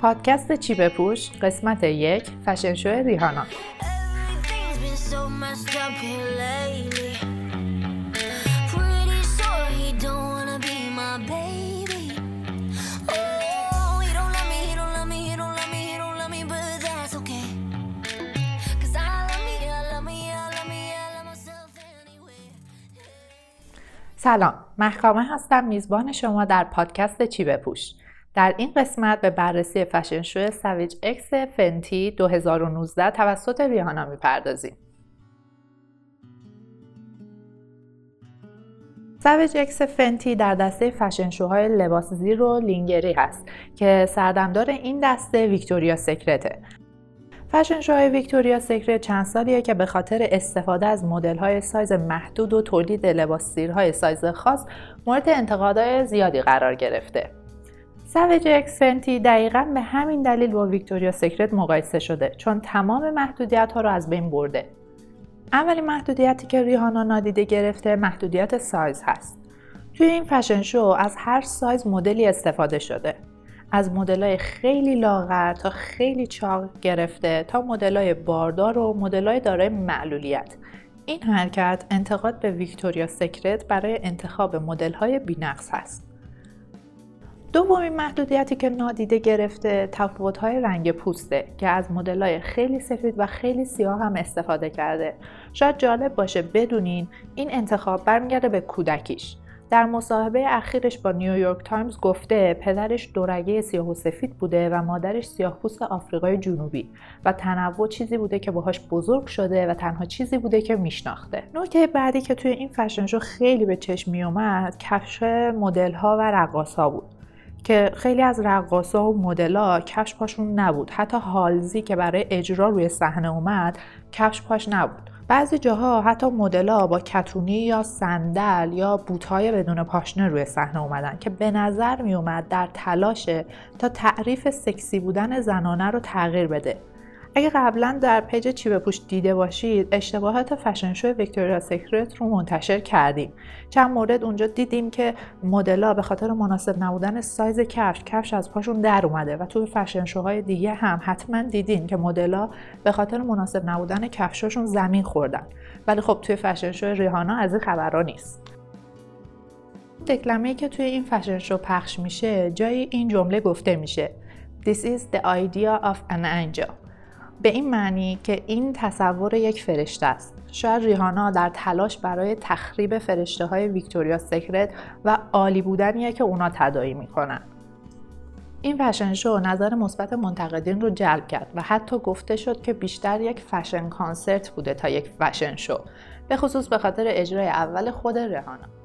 پادکست چی بپوش؟ قسمت یک فشن شو ریحانا. سلام، محکامه هستم میزبان شما در پادکست چی بپوش. در این قسمت به بررسی fashion show Savage X Fenty 2019 توسط ریهانا می‌پردازیم Savage X Fenty در دسته fashion show های لباس زیر و lingerie هست که سردمدار این دسته Victoria's Secret ه fashion show های Victoria's Secret چند سالیه که به خاطر استفاده از مدل‌های سایز محدود و تولید لباس زیرهای سایز خاص مورد انتقادهای زیادی قرار گرفته. Savage X Fenty دقیقا به همین دلیل با Victoria's Secret مقایسه شده چون تمام محدودیت ها رو از بین برده. اولین محدودیتی که ریهانا نادیده گرفته محدودیت سایز هست. توی این fashion show از هر سایز مدلی استفاده شده. از مدلای خیلی لاغر تا خیلی چاق گرفته تا مدلای باردار و مدلای دارای معلولیت این حرکت انتقاد به Victoria's Secret برای انتخاب مدل‌های بی‌نقص هست. دومین محدودیتی که نادیده گرفته تفاوت‌های رنگ پوسته که از مدل‌های خیلی سفید و خیلی سیاه هم استفاده کرده. شاید جالب باشه بدونین این انتخاب برمیگرده به کودکیش. در مصاحبه اخیرش با نیویورک تایمز گفته پدرش دورگه سیاه و سفید بوده و مادرش سیاه پوست آفریقای جنوبی و تنوع چیزی بوده که باهاش بزرگ شده و تنها چیزی بوده که میشناخته. نکته بعدی که توی این فشن شو خیلی به چشم می اومد کفش مدل ها و رقاص ها بود. که خیلی از رقاصا و مدلا کفش پاشون نبود. حتی هالزی که برای اجرا روی صحنه اومد کفش پاش نبود. بعضی جاها حتی مدلا با کتونی یا صندل یا بوتهای بدون پاشنه روی صحنه اومدن که به نظر می اومد در تلاشه تا تعریف سکسی بودن زنانه رو تغییر بده. اگه قبلا در page چی بپوش دیده باشید اشتباهات fashion show Victoria's Secret رو منتشر کردیم. چند مورد اونجا دیدیم که مدل‌ها به خاطر مناسب نبودن سایز کفش کفش از پاشون در اومده و توی fashion show های دیگه هم حتما دیدین که مدل‌ها به خاطر مناسب نبودن کفشاشون زمین خوردن. ولی خب توی fashion show ریهانا از این خبرها نیست. دکلمه که توی این فشن شو پخش میشه جای این جمله گفته میشه. This is the idea of an angel. به این معنی که این تصور یک فرشته است. شاید ریهانا در تلاش برای تخریب فرشته های ویکتوریا سکرت و عالی بودنیه که اونا تدایی می‌کنن. این فشن شو نظر مثبت منتقدین رو جلب کرد و حتی گفته شد که بیشتر یک فشن کانسرت بوده تا یک فشن شو به خصوص به خاطر اجرای اول خود ریهانا.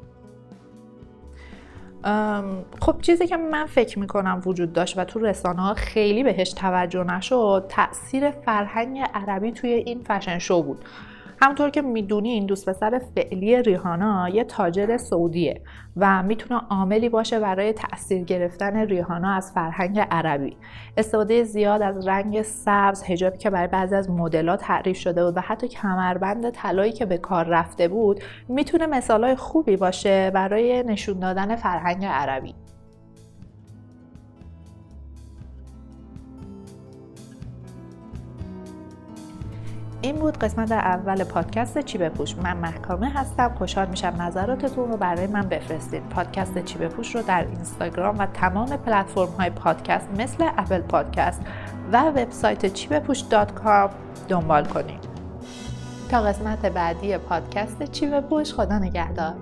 خب چیزی که من فکر می‌کنم وجود داشت و تو رسانه ها خیلی بهش توجه نشد تاثیر فرهنگ عربی توی این فشن شو بود. همونطور که می‌دونین دوست پسر فعلی ریهانا یه تاجر سعودیه و می‌تونه عاملی باشه برای تاثیر گرفتن ریهانا از فرهنگ عربی. استفاده زیاد از رنگ سبز هجابی که برای بعضی از مدلات تعریف شده بود و حتی کمربند طلایی که به کار رفته بود می‌تونه مثالای خوبی باشه برای نشون دادن فرهنگ عربی. این بود قسمت اول پادکست چی بپوش. من محکامه هستم. خوشحال میشم نظراتتون رو برای من بفرستید. پادکست چی بپوش رو در اینستاگرام و تمام پلتفرم های پادکست مثل اپل پادکست و وبسایت چی بپوش دنبال کنید. تا قسمت بعدی پادکست چی بپوش خدا نگهدار.